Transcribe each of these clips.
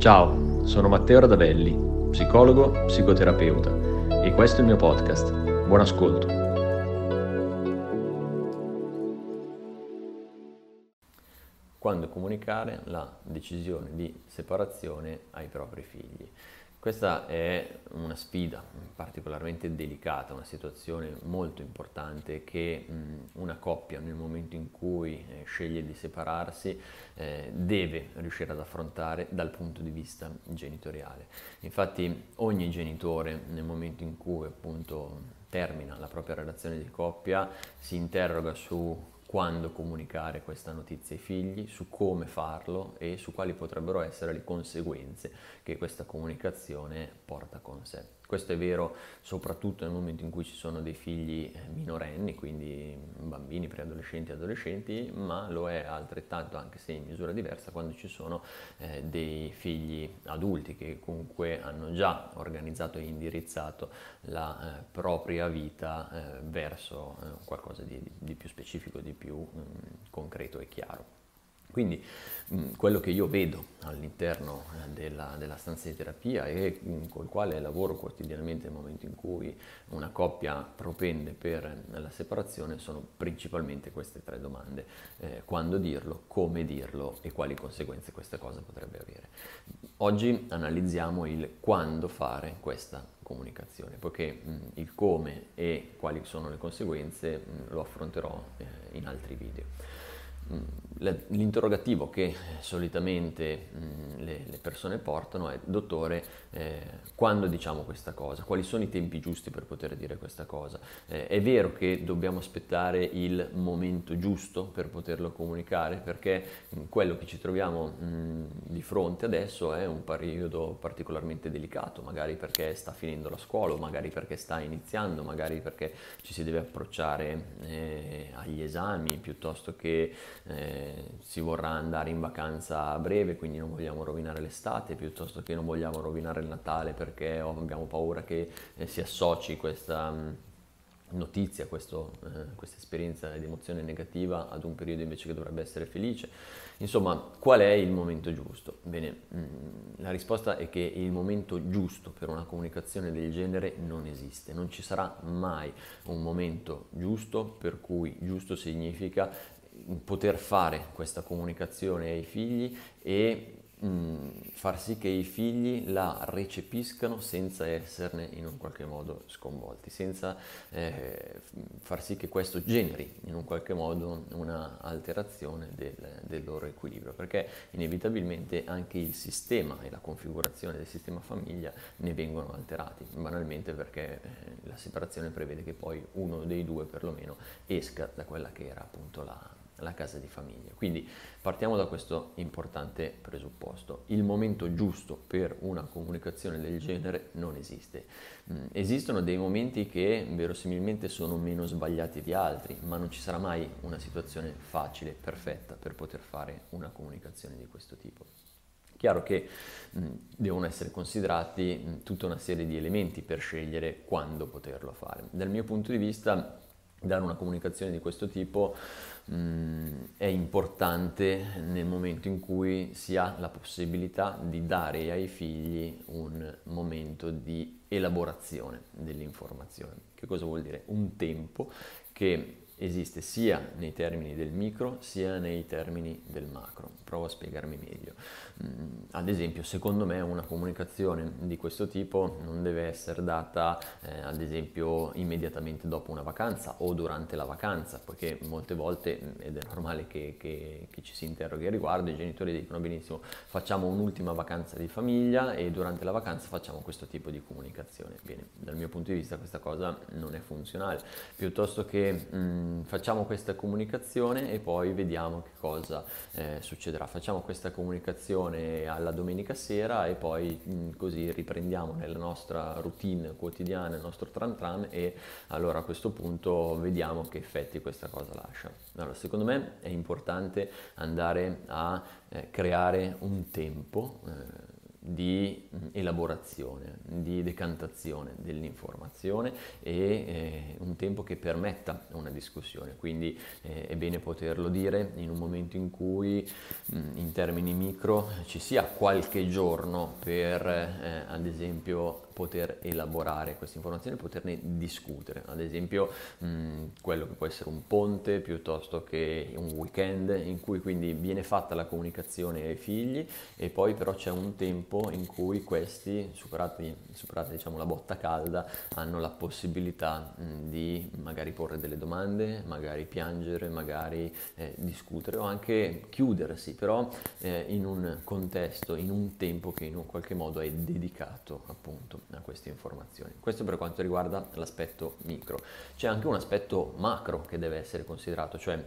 Ciao, sono Matteo Radavelli, psicologo, psicoterapeuta e questo è il mio podcast. Buon ascolto. Quando comunicare la decisione di separazione ai propri figli. Questa è una sfida particolarmente delicata, una situazione molto importante che una coppia nel momento in cui eh, sceglie di separarsi eh, deve riuscire ad affrontare dal punto di vista genitoriale. Infatti ogni genitore nel momento in cui appunto termina la propria relazione di coppia si interroga su quando comunicare questa notizia ai figli, su come farlo e su quali potrebbero essere le conseguenze che questa comunicazione porta con sé. Questo è vero soprattutto nel momento in cui ci sono dei figli eh, minorenni, quindi bambini, preadolescenti e adolescenti, ma lo è altrettanto, anche se in misura diversa, quando ci sono eh, dei figli adulti che comunque hanno già organizzato e indirizzato la eh, propria vita eh, verso eh, qualcosa di, di, più specifico, di più mh, mm, concreto e chiaro. Quindi mh, quello che io vedo all'interno eh, della, della, stanza di terapia e mh, col quale lavoro quotidianamente nel momento in cui una coppia propende per la separazione sono principalmente queste tre domande. Eh, quando dirlo, come dirlo e quali conseguenze questa cosa potrebbe avere. Oggi analizziamo il quando fare questa comunicazione, poiché mh, il come e quali sono le conseguenze lo affronterò eh, in altri video. L'interrogativo che solitamente le, persone portano è, dottore, eh, quando diciamo questa cosa? Quali sono i tempi giusti per poter dire questa cosa? Eh, è vero che dobbiamo aspettare il momento giusto per poterlo comunicare, perché quello che ci troviamo mh, di fronte adesso è un periodo particolarmente delicato, magari perché sta finendo la scuola, magari perché sta iniziando, magari perché ci si deve approcciare eh, agli esami piuttosto che eh, si vorrà andare in vacanza a breve, quindi non vogliamo rovinare l'estate, piuttosto che non vogliamo rovinare il Natale perché oh, abbiamo paura che eh, si associ questa mm, notizia, questo, eh, questa esperienza di emozione negativa ad un periodo invece che dovrebbe essere felice. Insomma, qual è il momento giusto? Bene, mm, la risposta è che il momento giusto per una comunicazione del genere non esiste, non ci sarà mai un momento giusto per cui giusto significa poter fare questa comunicazione ai figli e mh, mm, far sì che i figli la recepiscano senza esserne in un qualche modo sconvolti, senza eh, far sì che questo generi in un qualche modo una alterazione del, del, loro equilibrio, perché inevitabilmente anche il sistema e la configurazione del sistema famiglia ne vengono alterati, banalmente perché eh, la separazione prevede che poi uno dei due perlomeno esca da quella che era appunto la la casa di famiglia. Quindi partiamo da questo importante presupposto. Il momento giusto per una comunicazione del genere non esiste. Mm, esistono dei momenti che verosimilmente sono meno sbagliati di altri, ma non ci sarà mai una situazione facile, perfetta per poter fare una comunicazione di questo tipo. Chiaro che mh, mm, devono essere considerati mh, mm, tutta una serie di elementi per scegliere quando poterlo fare. Dal mio punto di vista, dare una comunicazione di questo tipo mh, mm, è importante nel momento in cui si ha la possibilità di dare ai figli un momento di elaborazione dell'informazione. Che cosa vuol dire? Un tempo che esiste sia nei termini del micro sia nei termini del macro. Provo a spiegarmi meglio. Mm, ad esempio, secondo me una comunicazione di questo tipo non deve essere data, eh, ad esempio, immediatamente dopo una vacanza o durante la vacanza, poiché molte volte, mm, ed è normale che, che, che ci si interroghi a riguardo, i genitori dicono benissimo, facciamo un'ultima vacanza di famiglia e durante la vacanza facciamo questo tipo di comunicazione. Bene, dal mio punto di vista questa cosa non è funzionale, piuttosto che mh, mm, facciamo questa comunicazione e poi vediamo che cosa eh, succederà. Facciamo questa comunicazione alla domenica sera e poi mh, mm, così riprendiamo nella nostra routine quotidiana, il nostro tram tram e allora a questo punto vediamo che effetti questa cosa lascia. Allora, secondo me è importante andare a eh, creare un tempo. Eh, di elaborazione, di decantazione dell'informazione e eh, un tempo che permetta una discussione. Quindi eh, è bene poterlo dire in un momento in cui mh, in termini micro ci sia qualche giorno per eh, ad esempio poter elaborare queste informazioni, poterne discutere, ad esempio mh, quello che può essere un ponte piuttosto che un weekend in cui quindi viene fatta la comunicazione ai figli e poi però c'è un tempo in cui questi, superati, superata diciamo, la botta calda, hanno la possibilità mh, di magari porre delle domande, magari piangere, magari eh, discutere o anche chiudersi, però eh, in un contesto, in un tempo che in un qualche modo è dedicato appunto a queste informazioni. Questo per quanto riguarda l'aspetto micro. C'è anche un aspetto macro che deve essere considerato, cioè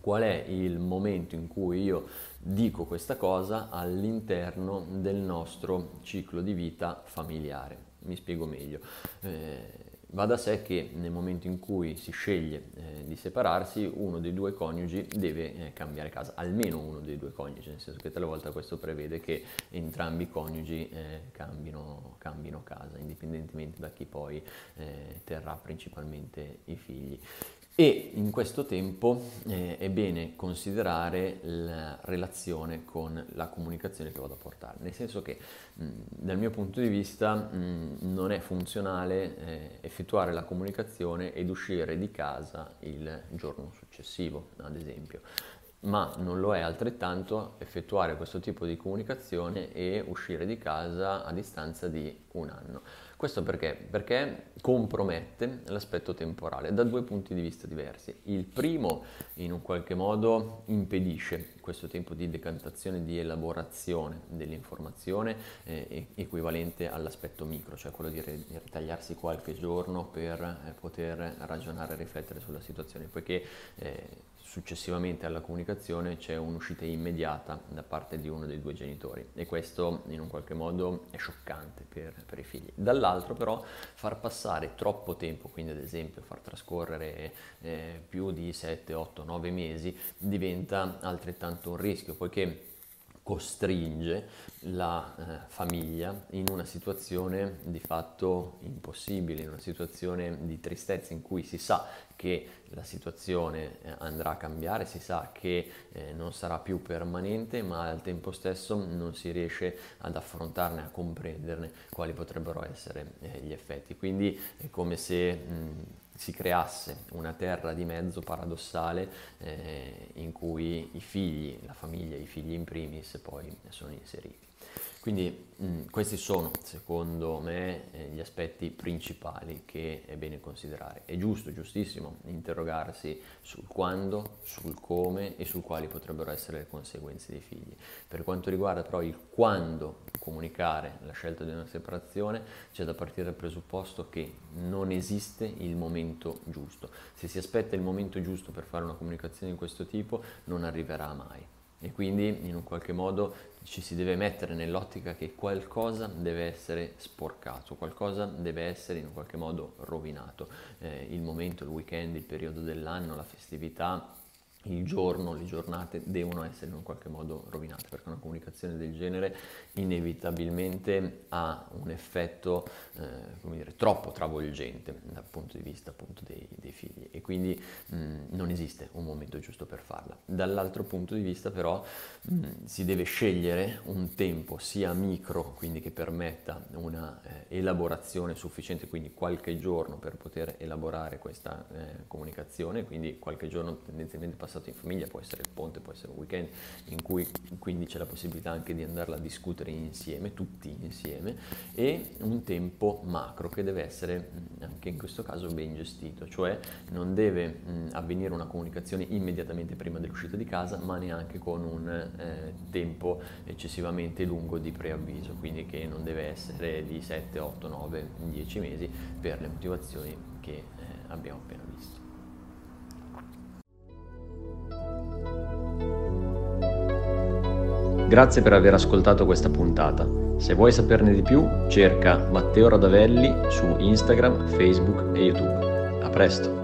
qual è il momento in cui io dico questa cosa all'interno del nostro ciclo di vita familiare. Mi spiego meglio. Eh, Va da sé che nel momento in cui si sceglie eh, di separarsi, uno dei due coniugi deve eh, cambiare casa, almeno uno dei due coniugi, nel senso che talvolta questo prevede che entrambi i coniugi eh, cambino, cambino, casa, indipendentemente da chi poi eh, terrà principalmente i figli. E in questo tempo eh, è bene considerare la relazione con la comunicazione che vado a portare, nel senso che mh, dal mio punto di vista mh, non è funzionale eh, effettuare la comunicazione ed uscire di casa il giorno successivo, ad esempio ma non lo è altrettanto effettuare questo tipo di comunicazione e uscire di casa a distanza di un anno. Questo perché? Perché compromette l'aspetto temporale da due punti di vista diversi. Il primo in un qualche modo impedisce questo tempo di decantazione, di elaborazione dell'informazione eh, equivalente all'aspetto micro, cioè quello di ritagliarsi qualche giorno per eh, poter ragionare e riflettere sulla situazione, poiché eh, successivamente alla comunicazione c'è un'uscita immediata da parte di uno dei due genitori e questo in un qualche modo è scioccante per, per, i figli. Dall'altro però far passare troppo tempo, quindi ad esempio far trascorrere eh, più di 7, 8, 9 mesi diventa altrettanto un rischio poiché costringe la eh, famiglia in una situazione di fatto impossibile, in una situazione di tristezza in cui si sa che la situazione eh, andrà a cambiare, si sa che eh, non sarà più permanente, ma al tempo stesso non si riesce ad affrontarne, a comprenderne quali potrebbero essere eh, gli effetti. Quindi è come se mh, si creasse una terra di mezzo paradossale eh, in cui i figli, la famiglia, i figli in primis poi sono inseriti. Quindi mh, questi sono, secondo me, eh, gli aspetti principali che è bene considerare. È giusto, giustissimo, interrogarsi sul quando, sul come e su quali potrebbero essere le conseguenze dei figli. Per quanto riguarda però il quando comunicare la scelta di una separazione, c'è da partire dal presupposto che non esiste il momento giusto. Se si aspetta il momento giusto per fare una comunicazione di questo tipo, non arriverà mai e quindi in un qualche modo ci si deve mettere nell'ottica che qualcosa deve essere sporcato, qualcosa deve essere in un qualche modo rovinato. Eh, il momento, il weekend, il periodo dell'anno, la festività il giorno, le giornate devono essere in un qualche modo rovinate perché una comunicazione del genere inevitabilmente ha un effetto eh, come dire, troppo travolgente dal punto di vista appunto dei, dei figli e quindi mh, non esiste un momento giusto per farla. Dall'altro punto di vista però mh, si deve scegliere un tempo sia micro, quindi che permetta una eh, elaborazione sufficiente, quindi qualche giorno per poter elaborare questa eh, comunicazione, quindi qualche giorno tendenzialmente passato passato in famiglia, può essere il ponte, può essere un weekend in cui quindi c'è la possibilità anche di andarla a discutere insieme, tutti insieme, e un tempo macro che deve essere anche in questo caso ben gestito, cioè non deve mh, avvenire una comunicazione immediatamente prima dell'uscita di casa, ma neanche con un eh, tempo eccessivamente lungo di preavviso, quindi che non deve essere di 7, 8, 9, 10 mesi per le motivazioni che eh, abbiamo appena visto. Grazie per aver ascoltato questa puntata. Se vuoi saperne di più, cerca Matteo Radavelli su Instagram, Facebook e YouTube. A presto!